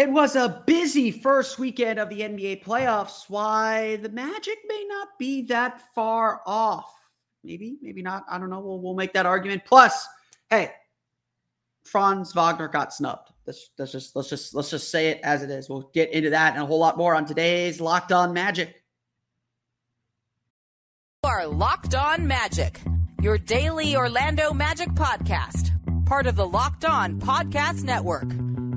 It was a busy first weekend of the NBA playoffs. Why the Magic may not be that far off. Maybe, maybe not. I don't know. We'll, we'll make that argument. Plus, hey, Franz Wagner got snubbed. Let's, let's just let's just let's just say it as it is. We'll get into that and a whole lot more on today's Locked On Magic. You are Locked On Magic, your daily Orlando Magic podcast, part of the Locked On Podcast Network.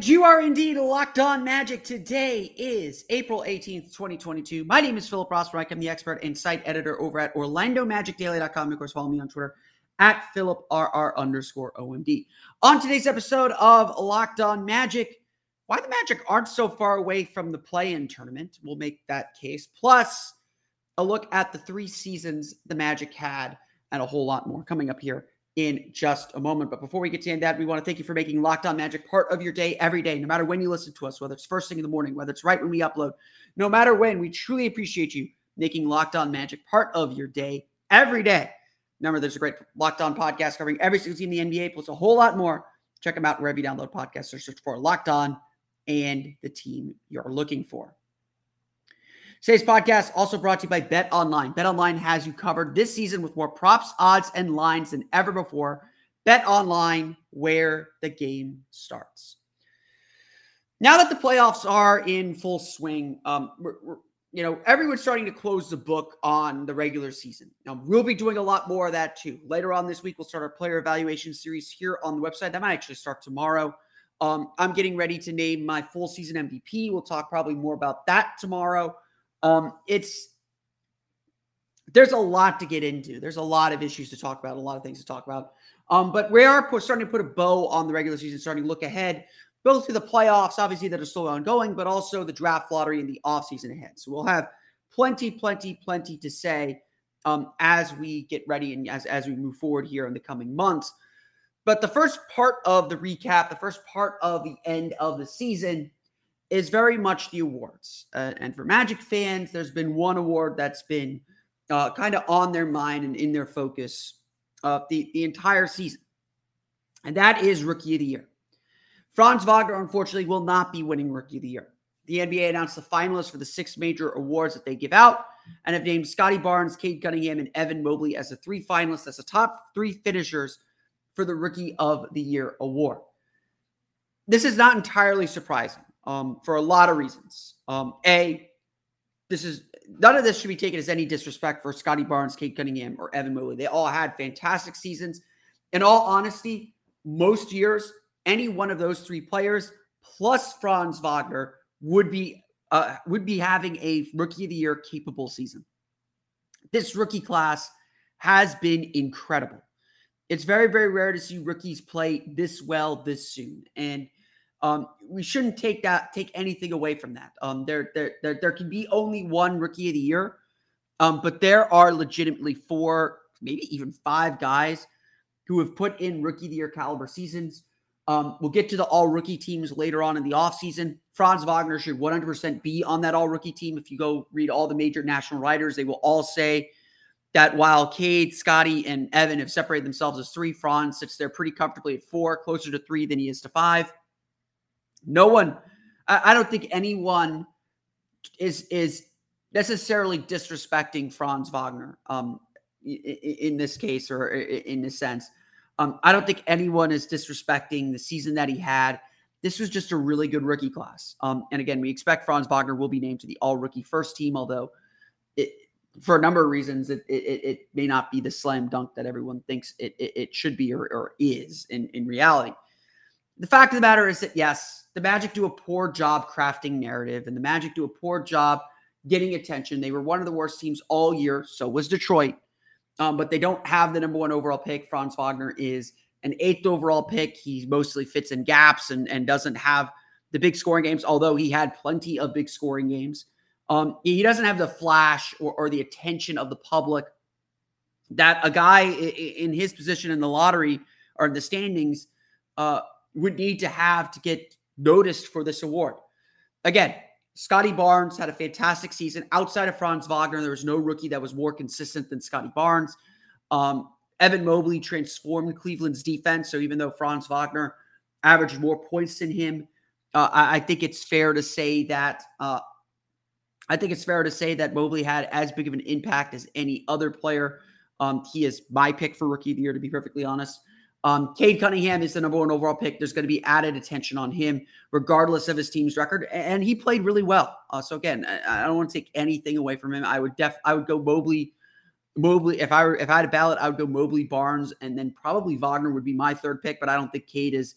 And you are indeed locked on magic. Today is April 18th, 2022. My name is Philip Rossman-Reich. I'm the expert and site editor over at OrlandoMagicDaily.com. Of course, follow me on Twitter at PhilipRR underscore OMD. On today's episode of Locked On Magic, why the Magic aren't so far away from the play in tournament. We'll make that case. Plus, a look at the three seasons the Magic had and a whole lot more coming up here in just a moment. But before we get to that, we want to thank you for making Locked On Magic part of your day every day, no matter when you listen to us, whether it's first thing in the morning, whether it's right when we upload, no matter when. We truly appreciate you making Locked On Magic part of your day every day. Remember, there's a great Locked On podcast covering every single team in the NBA, plus a whole lot more. Check them out wherever you download podcasts or search for Locked On and the team you're looking for. Today's podcast also brought to you by Bet Online. Bet Online has you covered this season with more props, odds, and lines than ever before. Bet Online, where the game starts. Now that the playoffs are in full swing, um, we're, we're, you know everyone's starting to close the book on the regular season. Now we'll be doing a lot more of that too. Later on this week, we'll start our player evaluation series here on the website. That might actually start tomorrow. Um, I'm getting ready to name my full season MVP. We'll talk probably more about that tomorrow. Um, it's there's a lot to get into. There's a lot of issues to talk about, a lot of things to talk about. Um, but we are starting to put a bow on the regular season, starting to look ahead, both to the playoffs, obviously, that are still ongoing, but also the draft lottery and the offseason ahead. So we'll have plenty, plenty, plenty to say um, as we get ready and as, as we move forward here in the coming months. But the first part of the recap, the first part of the end of the season is very much the awards. Uh, and for Magic fans, there's been one award that's been uh, kind of on their mind and in their focus uh, the, the entire season. And that is Rookie of the Year. Franz Wagner, unfortunately, will not be winning Rookie of the Year. The NBA announced the finalists for the six major awards that they give out and have named Scottie Barnes, Cade Cunningham, and Evan Mobley as the three finalists, as the top three finishers for the Rookie of the Year award. This is not entirely surprising um, for a lot of reasons. Um, a, this is none of this should be taken as any disrespect for Scottie Barnes, Cade Cunningham, or Evan Mobley. They all had fantastic seasons. In all honesty, most years, any one of those three players plus Franz Wagner would be uh, would be having a rookie of the year capable season. This rookie class has been incredible. It's very, very rare to see rookies play this well this soon. And um, we shouldn't take that take anything away from that. Um, there, there, there, there can be only one rookie of the year, um, but there are legitimately four, maybe even five guys who have put in rookie of the year caliber seasons. Um, we'll get to the all rookie teams later on in the offseason. Franz Wagner should 100% be on that all rookie team. If you go read all the major national writers, they will all say that while Cade, Scottie, and Evan have separated themselves as three, Franz sits there pretty comfortably at four, closer to three than he is to five. No one, I, I don't think anyone is is necessarily disrespecting Franz Wagner um, in, in this case or in this sense. Um, I don't think anyone is disrespecting the season that he had. This was just a really good rookie class. Um, and again, we expect Franz Wagner will be named to the all rookie first team, although it, for a number of reasons, it, it, it may not be the slam dunk that everyone thinks it, it, it should be or, or is in, in reality. The fact of the matter is that, yes, the Magic do a poor job crafting narrative, and the Magic do a poor job getting attention. They were one of the worst teams all year. So was Detroit. Um, but they don't have the number one overall pick. Franz Wagner is an eighth overall pick. He mostly fits in gaps and, and doesn't have the big scoring games, although he had plenty of big scoring games. Um, he doesn't have the flash or, or, the attention of the public that a guy in his position in the lottery or in the standings uh, would need to have to get noticed for this award. Again, Scottie Barnes had a fantastic season. Outside of Franz Wagner, there was no rookie that was more consistent than Scottie Barnes. Um, Evan Mobley transformed Cleveland's defense. So even though Franz Wagner averaged more points than him, uh, I, I, think it's fair to say that uh, I think it's fair to say that Mobley had as big of an impact as any other player. Um, he is my pick for rookie of the year, to be perfectly honest. Um, Cade Cunningham is the number one overall pick. There's going to be added attention on him, regardless of his team's record, and he played really well. Uh, so again, I, I don't want to take anything away from him. I would def, I would go Mobley, Mobley. If I were, if I had a ballot, I would go Mobley, Barnes, and then probably Wagner would be my third pick. But I don't think Cade is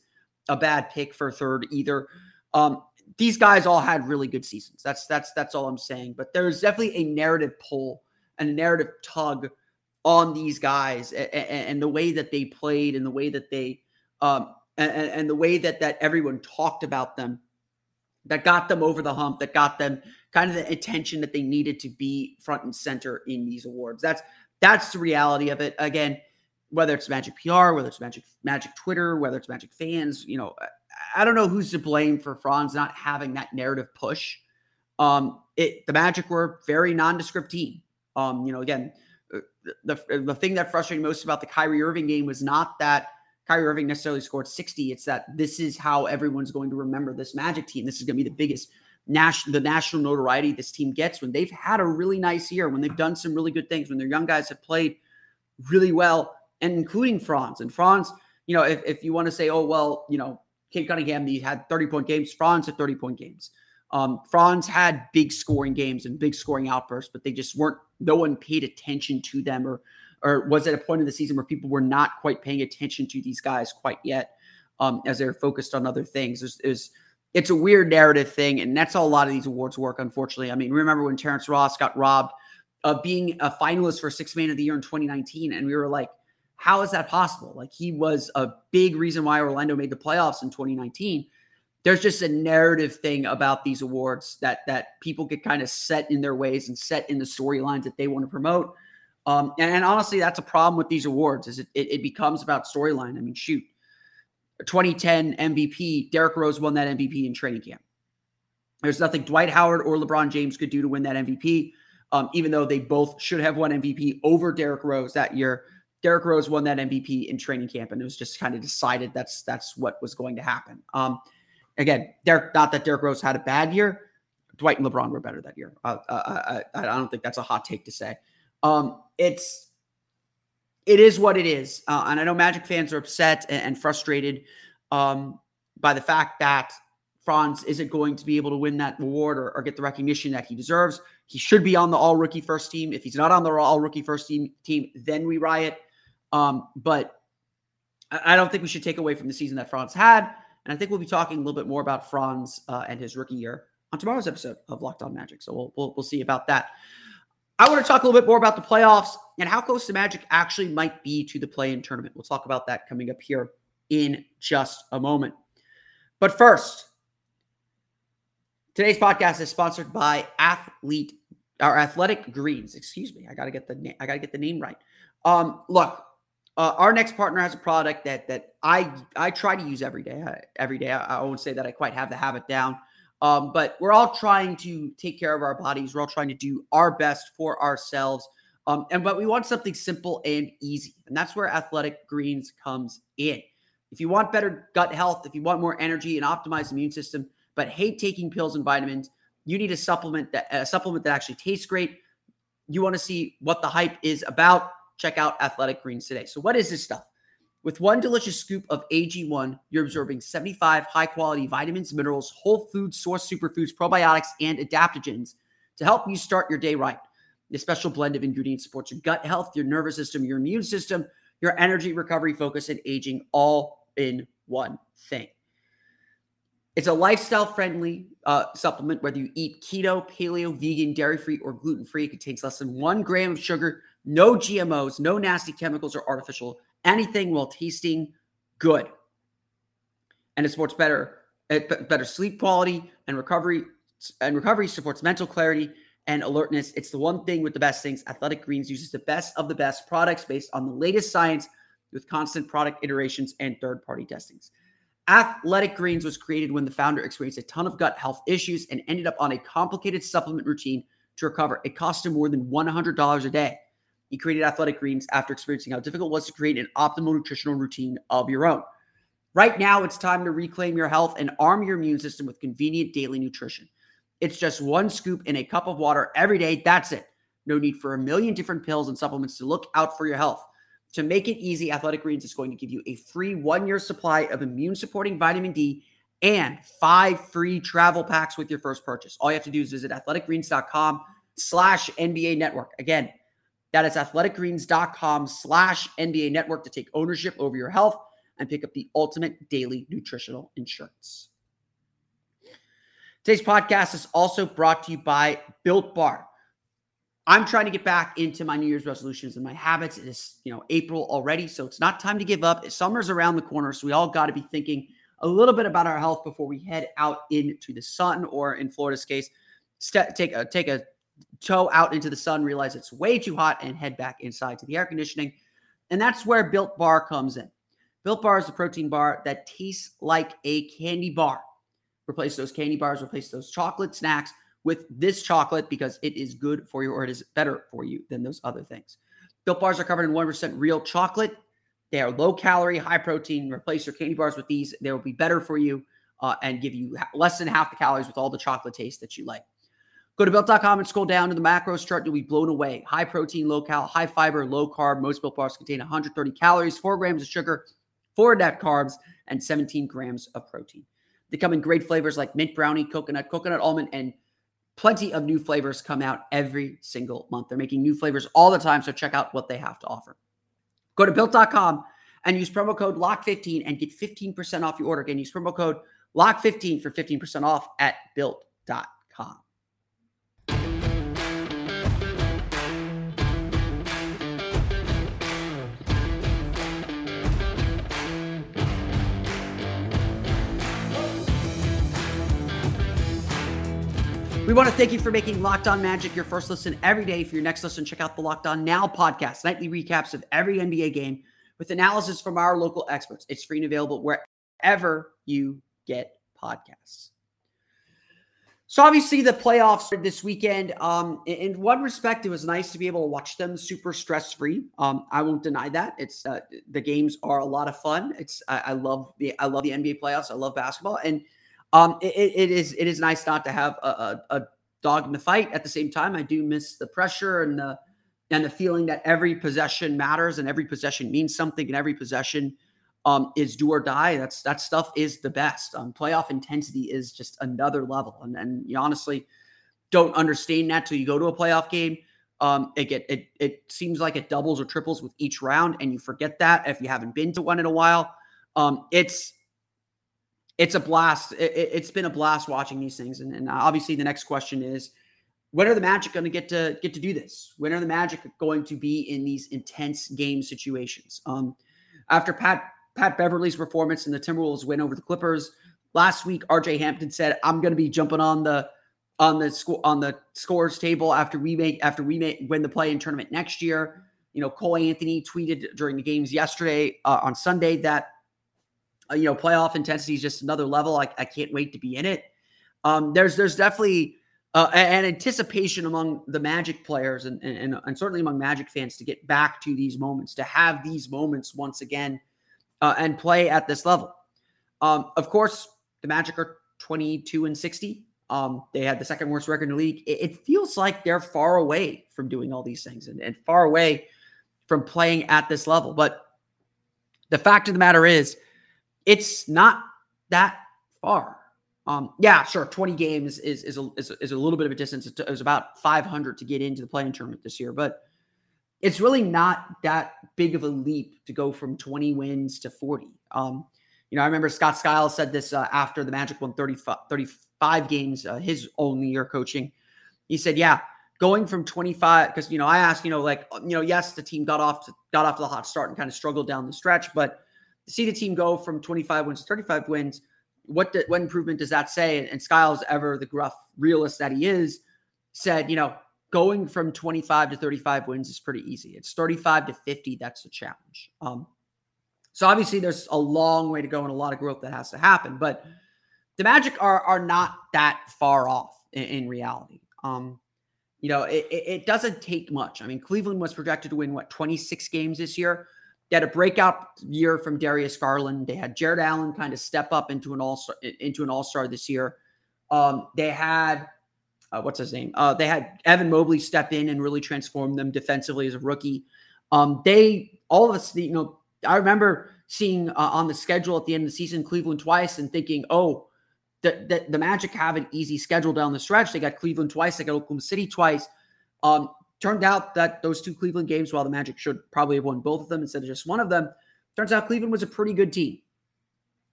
a bad pick for third either. Um, these guys all had really good seasons. That's that's that's all I'm saying. But there's definitely a narrative pull and a narrative tug on these guys and, and, the way that they played and the way that they um and, and the way that that everyone talked about them that got them over the hump that got them kind of the attention that they needed to be front and center in these awards that's that's the reality of it again whether it's magic pr whether it's magic magic twitter whether it's magic fans you know I don't know who's to blame for Franz not having that narrative push. Um, it the Magic were very nondescript team. Um, you know, again, the, the thing that frustrated most about the Kyrie Irving game was not that Kyrie Irving necessarily scored 60. It's that this is how everyone's going to remember this Magic team. This is going to be the biggest national the national notoriety this team gets when they've had a really nice year, when they've done some really good things, when their young guys have played really well, and including Franz. And Franz, you know, if, if you want to say, oh, well, you know, Cade Cunningham, he had 30 point games. Franz had 30 point games. Um, Franz had big scoring games and big scoring outbursts, but they just weren't, no one paid attention to them or, or was at a point in the season where people were not quite paying attention to these guys quite yet um, as they're focused on other things. There's, it's a weird narrative thing, and that's how a lot of these awards work, unfortunately. I mean, remember when Terrence Ross got robbed of being a finalist for Six Man of the Year in 2019, and we were like, how is that possible? Like he was a big reason why Orlando made the playoffs in 2019. There's just a narrative thing about these awards that that people get kind of set in their ways and set in the storylines that they want to promote. Um, and, and, honestly, that's a problem with these awards is it, it, it becomes about storyline. I mean, shoot, 2010 MVP, Derrick Rose won that MVP in training camp. There's nothing Dwight Howard or LeBron James could do to win that MVP, um, even though they both should have won MVP over Derrick Rose that year. Derrick Rose won that MVP in training camp, and it was just kind of decided that's that's what was going to happen. Um, again, Derrick, not that Derrick Rose had a bad year. Dwight and LeBron were better that year. Uh, uh, I, I, don't think that's a hot take to say. Um, it's it is what it is, uh, and I know Magic fans are upset and, and frustrated um, by the fact that Franz isn't going to be able to win that award or, or, get the recognition that he deserves. He should be on the All Rookie First Team. If he's not on the All Rookie First Team, team then we riot. Um, but I don't think we should take away from the season that Franz had. And I think we'll be talking a little bit more about Franz uh, and his rookie year on tomorrow's episode of Locked On Magic. So we'll, we'll, we'll see about that. I want to talk a little bit more about the playoffs and how close the Magic actually might be to the play-in tournament. We'll talk about that coming up here in just a moment. But first, today's podcast is sponsored by Athlete or Athletic Greens. Excuse me, I gotta get the I gotta get the name right. Um, look, uh, our next partner has a product that that I I try to use every day. I, every day, I, I won't say that I quite have the habit down, um, but we're all trying to take care of our bodies. We're all trying to do our best for ourselves, um, and but we want something simple and easy, and that's where Athletic Greens comes in. If you want better gut health, if you want more energy and optimized immune system, but hate taking pills and vitamins, you need a supplement that a supplement that actually tastes great. You want to see what the hype is about check out Athletic Greens today. So, what is this stuff? With one delicious scoop of AG1, you're absorbing 75 high quality vitamins, minerals, whole food source superfoods, probiotics, and adaptogens to help you start your day right. The special blend of ingredients supports your gut health, your nervous system, your immune system, your energy, recovery, focus, and aging all in one thing. It's a lifestyle friendly uh, supplement, whether you eat keto, paleo, vegan, dairy free, or gluten free. It contains less than one gram of sugar, no GMOs, no nasty chemicals or artificial anything while tasting good. And it supports better, uh, better sleep quality and recovery. And recovery supports mental clarity and alertness. It's the one thing with the best things. Athletic Greens uses the best of the best products based on the latest science with constant product iterations and third party testings. Athletic Greens was created when the founder experienced a ton of gut health issues and ended up on a complicated supplement routine to recover. It cost him more than $100 a day. He created Athletic Greens after experiencing how difficult it was to create an optimal nutritional routine of your own. Right now, it's time to reclaim your health and arm your immune system with convenient daily nutrition. It's just one scoop in a cup of water every day. That's it. No need for a million different pills and supplements to look out for your health. To make it easy, Athletic Greens is going to give you a free one year supply of immune supporting vitamin D and five free travel packs with your first purchase. All you have to do is visit athleticgreens.com slash NBA network. Again, that is athleticgreens.com slash NBA network to take ownership over your health and pick up the ultimate daily nutritional insurance. Today's podcast is also brought to you by Built Bar. I'm trying to get back into my New Year's resolutions and my habits. It is, you know, April already, so it's not time to give up. Summer's around the corner, so we all got to be thinking a little bit about our health before we head out into the sun, or in Florida's case, st- take a take a toe out into the sun, realize it's way too hot, and head back inside to the air conditioning. And that's where Built Bar comes in. Built Bar is a protein bar that tastes like a candy bar. Replace those candy bars, replace those chocolate snacks with this chocolate because it is good for you or it is better for you than those other things. Built bars are covered in 1% real chocolate. They are low calorie, high protein. Replace your candy bars with these. They will be better for you uh, and give you less than half the calories with all the chocolate taste that you like. Go to built.com and scroll down to the macros chart. You'll be blown away. High protein, low cal, high fiber, low carb. Most built bars contain 130 calories, 4 grams of sugar, 4 net carbs, and 17 grams of protein. They come in great flavors like mint brownie, coconut, coconut almond, and plenty of new flavors come out every single month. They're making new flavors all the time, so check out what they have to offer. Go to built.com and use promo code LOCK15 and get 15% off your order. Again, use promo code LOCK15 for 15% off at built.com. We want to thank you for making Locked On Magic your first listen every day. For your next listen, check out the Locked On Now podcast, nightly recaps of every NBA game with analysis from our local experts. It's free and available wherever you get podcasts. So obviously the playoffs this weekend. Um, in one respect, it was nice to be able to watch them super stress free. Um, I won't deny that. It's uh, the games are a lot of fun. It's I, I love the I love the NBA playoffs. I love basketball and um, it, it is it is nice not to have a, a, a, dog in the fight. At the same time, I do miss the pressure and the and the feeling that every possession matters and every possession means something and every possession um, is do or die. That's that stuff is the best. Um, playoff intensity is just another level, and and you honestly don't understand that till you go to a playoff game. Um, it get it it seems like it doubles or triples with each round, and you forget that if you haven't been to one in a while. Um, it's it's a blast. It, has been a blast watching these things. And, and, obviously, the next question is, when are the Magic going to get to get to do this? When are the Magic going to be in these intense game situations? Um, after Pat Pat Beverley's performance and the Timberwolves win over the Clippers last week, RJ Hampton said, "I'm going to be jumping on the on the score on the scores table after we make after we make win the play in tournament next year." You know, Cole Anthony tweeted during the games yesterday uh, on Sunday that uh, you know, playoff intensity is just another level. I, I can't wait to be in it. Um, there's there's definitely uh, an anticipation among the Magic players and, and and certainly among Magic fans to get back to these moments, to have these moments once again, uh, and play at this level. Um, of course, the Magic are 22 and 60. Um, they had the second worst record in the league. It, it, feels like they're far away from doing all these things and, and far away from playing at this level. But the fact of the matter is, it's not that far. Um, yeah, sure. 20 games is is a, is a, is a little bit of a distance. It was about 500 to get into the play-in tournament this year, but it's really not that big of a leap to go from 20 wins to 40. Um, you know, I remember Scott Skiles said this uh, after the Magic won 35, 35 games, uh, his only year coaching. He said, "Yeah, going from 25 because you know I asked, you know, like you know, yes, the team got off to, got off to the hot start and kind of struggled down the stretch, but see the team go from 25 wins to 35 wins." what what improvement does that say? And, and Skiles, ever the gruff realist that he is, said, you know, going from 25 to 35 wins is pretty easy. It's 35 to 50 that's the challenge. Um, so obviously there's a long way to go and a lot of growth that has to happen, but the Magic are are not that far off in, in reality. Um, you know, it, it doesn't take much. I mean, Cleveland was projected to win what 26 games this year. They had a breakout year from Darius Garland. They had Jarrett Allen kind of step up into an all star into an all star this year. Um, they had uh, what's his name? Uh, they had Evan Mobley step in and really transform them defensively as a rookie. Um, they all of us, you know, I remember seeing uh, on the schedule at the end of the season Cleveland twice and thinking, oh, the, the, the Magic have an easy schedule down the stretch. They got Cleveland twice. They got Oklahoma City twice. Um, Turned out that those two Cleveland games, while the Magic should probably have won both of them instead of just one of them, turns out Cleveland was a pretty good team.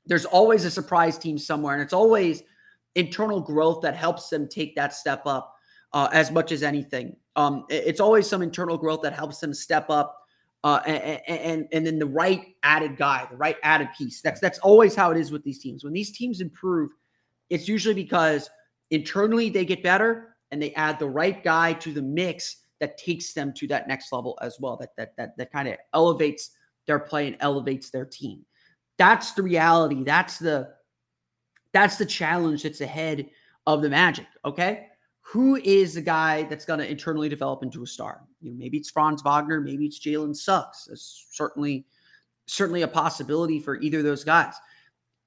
There's always a surprise team somewhere, and it's always internal growth that helps them take that step up uh, as much as anything. Um, it's always some internal growth that helps them step up, uh, and, and and then the right added guy, the right added piece. That's that's always how it is with these teams. When these teams improve, it's usually because internally they get better and they add the right guy to the mix that takes them to that next level as well. That that that that kind of elevates their play and elevates their team. That's the reality. That's the that's the challenge that's ahead of the Magic. Okay, who is the guy that's going to internally develop into a star? You know, maybe it's Franz Wagner, maybe it's Jalen Suggs. It's certainly certainly a possibility for either of those guys.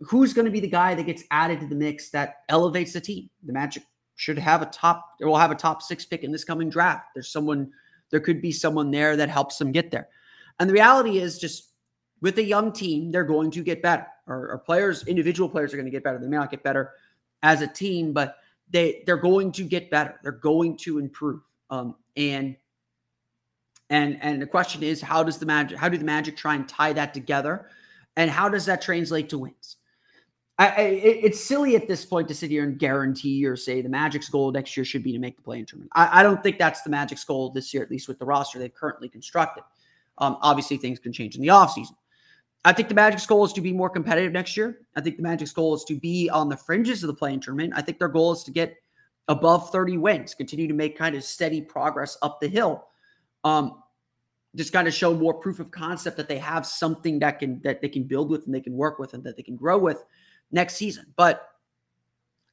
Who's going to be the guy that gets added to the mix that elevates the team? The Magic should have a top they will have a top six pick in this coming draft. There's someone, there could be someone there that helps them get there. And the reality is just with a young team, they're going to get better. Or, or players, individual players are going to get better. They may not get better as a team, but they they're going to get better. They're going to improve. Um, and and and the question is, how does the magic? How do the Magic try and tie that together? And how does that translate to wins? I, I, it's silly at this point to sit here and guarantee or say the Magic's goal next year should be to make the play-in tournament. I, I, don't think that's the Magic's goal this year, at least with the roster they've currently constructed. Um, obviously, things can change in the offseason. I think the Magic's goal is to be more competitive next year. I think the Magic's goal is to be on the fringes of the play-in tournament. I think their goal is to get above 30 wins, continue to make kind of steady progress up the hill. Um, just kind of show more proof of concept that they have something that can that they can build with and they can work with and that they can grow with next season. But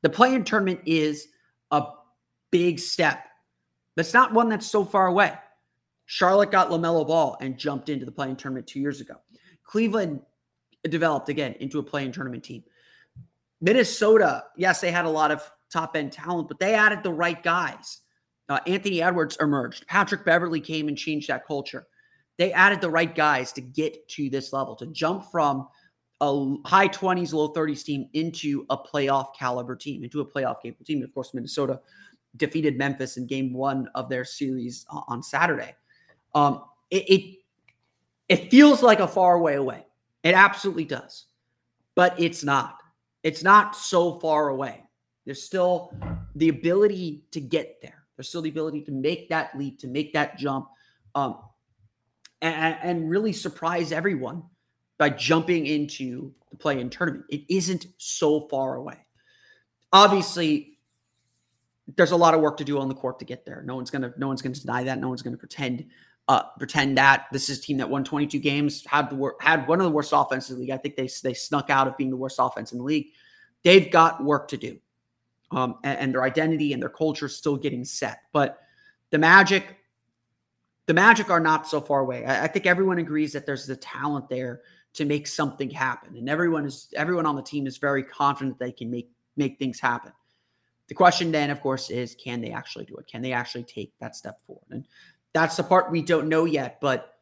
the play-in tournament is a big step. That's not one that's so far away. Charlotte got LaMelo Ball and jumped into the play-in tournament two years ago. Cleveland developed again into a play-in tournament team. Minnesota, yes, they had a lot of top end talent, but they added the right guys. Uh, Anthony Edwards emerged. Patrick Beverley came and changed that culture. They added the right guys to get to this level, to jump from a high 20s, low 30s team into a playoff caliber team, into a playoff capable team. Of course, Minnesota defeated Memphis in game one of their series on Saturday. Um, it, it, it feels like a far way away. It absolutely does, but it's not. It's not so far away. There's still the ability to get there. There's still the ability to make that leap, to make that jump, um, and, and really surprise everyone by jumping into the play-in tournament. It isn't so far away. Obviously, there's a lot of work to do on the court to get there. No one's gonna no one's gonna deny that. No one's gonna pretend uh, pretend that this is a team that won 22 games had the wor- had one of the worst offenses in the league. I think they they snuck out of being the worst offense in the league. They've got work to do, um, and, and their identity and their culture is still getting set. But the Magic, the Magic are not so far away. I, I think everyone agrees that there's the talent there to make something happen. And everyone is everyone on the team is very confident they can make make things happen. The question then, of course, is can they actually do it? Can they actually take that step forward? And that's the part we don't know yet. But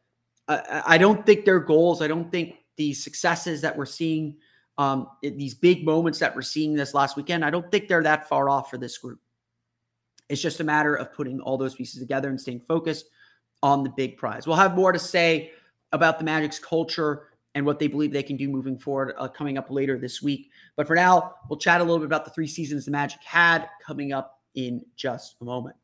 I, I don't think their goals, I don't think the successes that we're seeing um, these big moments that we're seeing this last weekend, I don't think they're that far off for this group. It's just a matter of putting all those pieces together and staying focused on the big prize. We'll have more to say about the Magic's culture and what they believe they can do moving forward uh, coming up later this week. But for now, we'll chat a little bit about the three seasons the Magic had coming up in just a moment.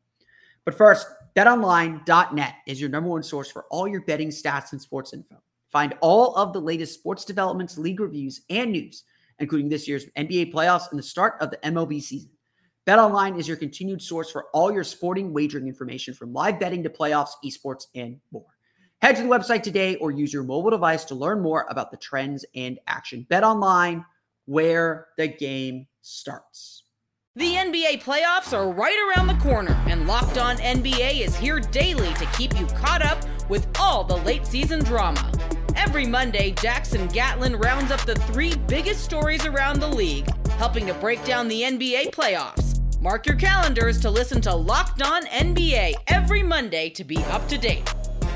But first, betonline.net is your number one source for all your betting stats and sports info. Find all of the latest sports developments, league reviews, and news, including this year's NBA playoffs and the start of the MLB season. BetOnline is your continued source for all your sporting wagering information from live betting to playoffs, esports, and more. Head to the website today or use your mobile device to learn more about the trends and action. Bet online where the game starts. The NBA playoffs are right around the corner, and Locked On NBA is here daily to keep you caught up with all the late season drama. Every Monday, Jackson Gatlin rounds up the three biggest stories around the league, helping to break down the NBA playoffs. Mark your calendars to listen to Locked On NBA every Monday to be up to date.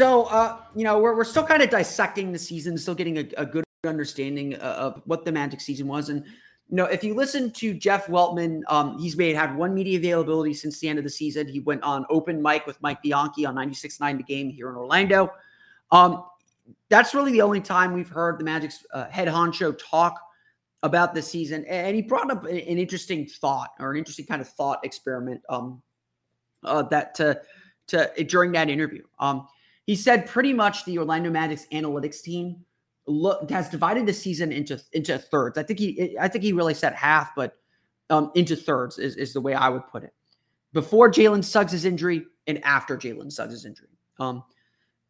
So, uh, you know, we're, we're still kind of dissecting the season, still getting a, a good understanding of what the Magic season was. And, you know, if you listen to Jeff Weltman, um, he's made had one media availability since the end of the season. He went on open mic with Mike Bianchi on 96.9 The Game here in Orlando. Um, that's really the only time we've heard the Magic's uh, head honcho talk about the season. And he brought up an, interesting thought or an interesting kind of thought experiment um, uh, that to, to during that interview. Um, he said pretty much the Orlando Magic's analytics team look has divided the season into into thirds. I think he I think he really said half, but um, into thirds is, is the way I would put it. Before Jalen Suggs' injury and after Jalen Suggs' injury. Um,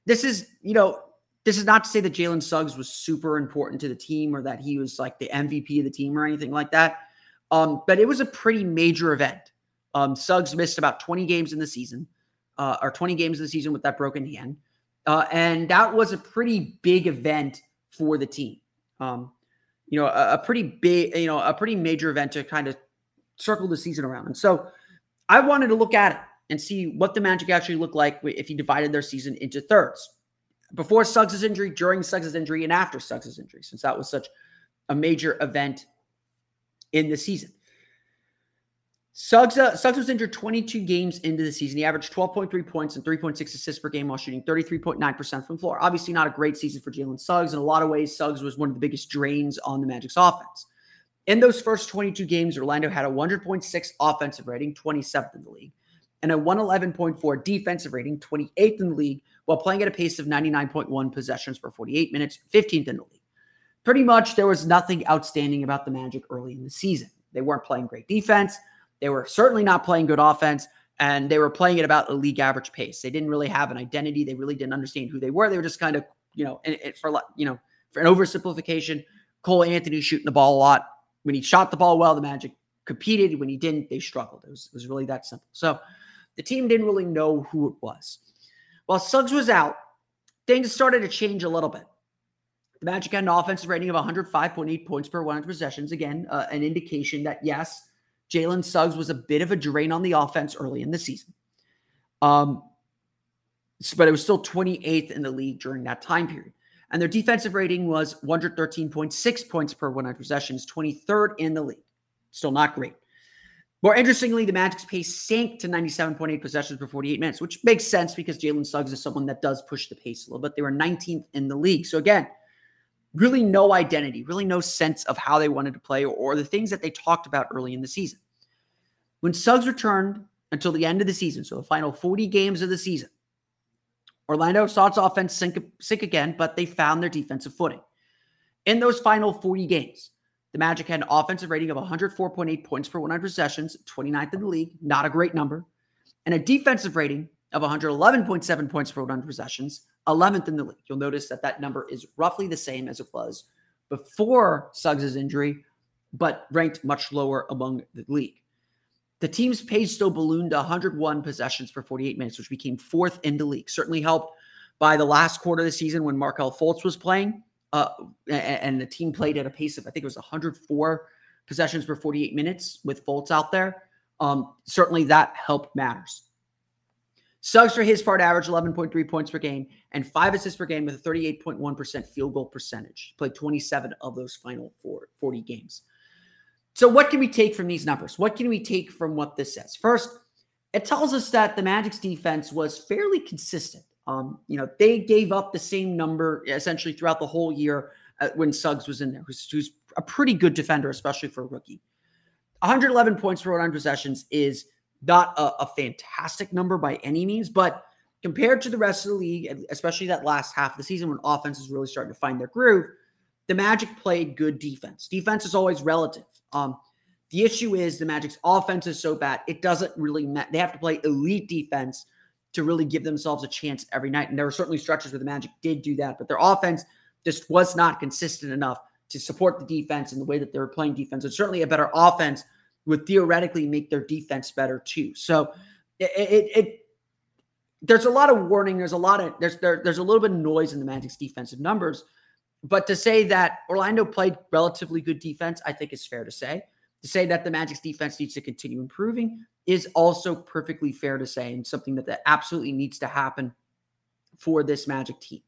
this is, you know, this is not to say that Jalen Suggs was super important to the team or that he was like the MVP of the team or anything like that. Um, but it was a pretty major event. Um, Suggs missed about 20 games in the season, uh, or 20 games of the season with that broken hand. Uh, and that was a pretty big event for the team. Um, you know, a, a, pretty big, you know, a pretty major event to kind of circle the season around. And so I wanted to look at it and see what the Magic actually looked like if you divided their season into thirds. Before Suggs' injury, during Suggs' injury, and after Suggs' injury, since that was such a major event in the season. Suggs, uh, Suggs was injured 22 games into the season. He averaged 12.3 points and 3.6 assists per game while shooting 33.9% from floor. Obviously, not a great season for Jalen Suggs. In a lot of ways, Suggs was one of the biggest drains on the Magic's offense. In those first 22 games, Orlando had a 100.6 offensive rating, 27th in the league, and a 111.4 defensive rating, 28th in the league, while playing at a pace of 99.1 possessions per 48 minutes, 15th in the league. Pretty much, there was nothing outstanding about the Magic early in the season. They weren't playing great defense. They were certainly not playing good offense, and they were playing at about a league average pace. They didn't really have an identity. They really didn't understand who they were. They were just kind of, you know, for you know, for an oversimplification, Cole Anthony shooting the ball a lot. When he shot the ball well, the Magic competed. When he didn't, they struggled. It was, it was really that simple. So the team didn't really know who it was. While Suggs was out, things started to change a little bit. The Magic had an offensive rating of 105.8 points per 100 possessions. Again, uh, an indication that yes, Jalen Suggs was a bit of a drain on the offense early in the season. Um, but it was still 28th in the league during that time period. And their defensive rating was 113.6 points per 100 possessions, 23rd in the league. Still not great. More interestingly, the Magic's pace sank to 97.8 possessions per 48 minutes, which makes sense because Jalen Suggs is someone that does push the pace a little bit. They were 19th in the league. So again, really no identity, really no sense of how they wanted to play or, the things that they talked about early in the season. When Suggs returned until the end of the season, so the final 40 games of the season, Orlando saw its offense sink, sink again, but they found their defensive footing. In those final 40 games, the Magic had an offensive rating of 104.8 points per 100 possessions, 29th in the league, not a great number, and a defensive rating of 111.7 points per 100 possessions, 11th in the league. You'll notice that that number is roughly the same as it was before Suggs' injury, but ranked much lower among the league. the team's pace still ballooned to 101 possessions per 48 minutes, which became fourth in the league. Certainly helped by the last quarter of the season when Markelle Fultz was playing, uh, and the team played at a pace of I think it was 104 possessions per 48 minutes with Fultz out there. Um, certainly that helped matters. Suggs, for his part, averaged 11.3 points per game and five assists per game with a 38.1% field goal percentage. He played 27 of those final four, 40 games. So, what can we take from these numbers? What can we take from what this says? First, it tells us that the Magic's defense was fairly consistent. Um, you know, they gave up the same number essentially throughout the whole year uh, when Suggs was in there, who's, who's a pretty good defender, especially for a rookie. 111 points per 100 possessions is not a, a, fantastic number by any means, but compared to the rest of the league, especially that last half of the season when offense is really starting to find their groove, the Magic played good defense. Defense is always relative. Um, the issue is the Magic's offense is so bad, it doesn't really matter. They have to play elite defense to really give themselves a chance every night. And there were certainly stretches where the Magic did do that, but their offense just was not consistent enough to support the defense in the way that they were playing defense. It's certainly a better offense would theoretically make their defense better too. So it, it, it there's a lot of warning. There's a lot of there's there, there's a little bit of noise in the Magic's defensive numbers. But to say that Orlando played relatively good defense, I think is fair to say. To say that the Magic's defense needs to continue improving is also perfectly fair to say, and something that, that absolutely needs to happen for this Magic team.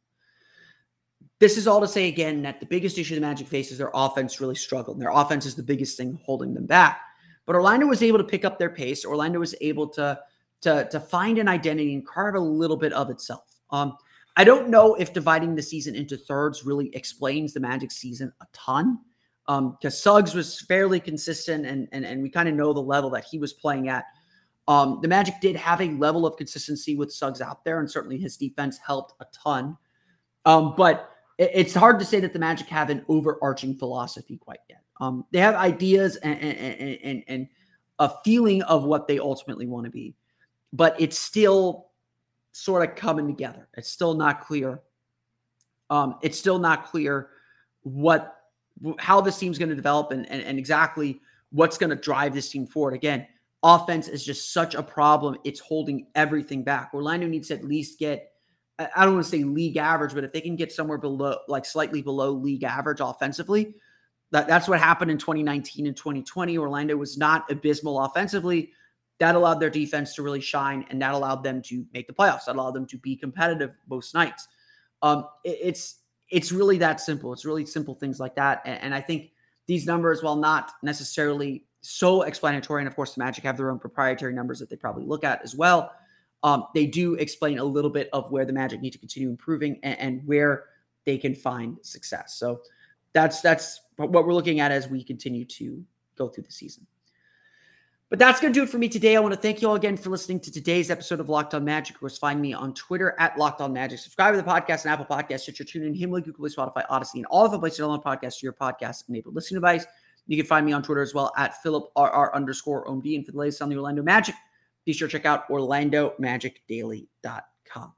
This is all to say again that the biggest issue the Magic faces, their offense really struggled. And their offense is the biggest thing holding them back. But Orlando was able to pick up their pace. Orlando was able to to to find an identity and carve a little bit of itself. Um, I don't know if dividing the season into thirds really explains the Magic season a ton. Um, because Suggs was fairly consistent and and, and we kind of know the level that he was playing at. Um, the Magic did have a level of consistency with Suggs out there, and certainly his defense helped a ton. Um, but it, it's hard to say that the Magic have an overarching philosophy quite yet. Um, they have ideas and, and, and, and a feeling of what they ultimately want to be, but it's still sort of coming together. It's still not clear. Um, it's still not clear what how this team's going to develop and, and, and exactly what's going to drive this team forward. Again, offense is just such a problem. It's holding everything back. Orlando needs to at least get I don't want to say league average, but if they can get somewhere below, like slightly below league average offensively, that, that's what happened in 2019 and 2020. Orlando was not abysmal offensively. That allowed their defense to really shine, and that allowed them to make the playoffs. That allowed them to be competitive most nights. Um, it, it's it's really that simple. It's really simple things like that. And, and I think these numbers, while not necessarily so explanatory, and of course the Magic have their own proprietary numbers that they probably look at as well. Um, they do explain a little bit of where the Magic need to continue improving and, and where they can find success. So that's that's what we're looking at as we continue to go through the season. But that's going to do it for me today. I want to thank you all again for listening to today's episode of Locked On Magic. Of course, find me on Twitter at Locked On Magic. Subscribe to the podcast and Apple Podcasts, Stitcher, TuneIn, Himalaya, Google Play, Spotify, Audacy, and all of the places to download podcasts to your podcast enabled listening device. You can find me on Twitter as well at PhilipRR underscore OMD. And for the latest on the Orlando Magic, be sure to check out OrlandoMagicDaily.com.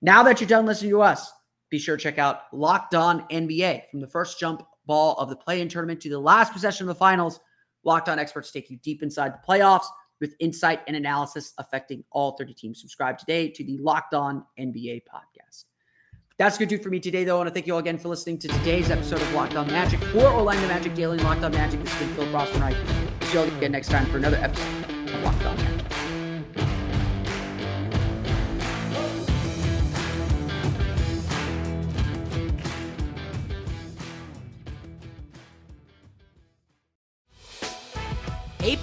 Now that you're done listening to us, be sure to check out Locked On NBA from the first jump ball of the play in tournament to the last possession of the finals. Locked On experts take you deep inside the playoffs with insight and analysis affecting all 30 teams. Subscribe today to the Locked On NBA podcast. That's going to do for me today, though. I want to thank you all again for listening to today's episode of Locked On Magic for Orlando Magic Daily Locked On Magic. This has been Phil Ross and See you all again next time for another episode of Locked On Magic.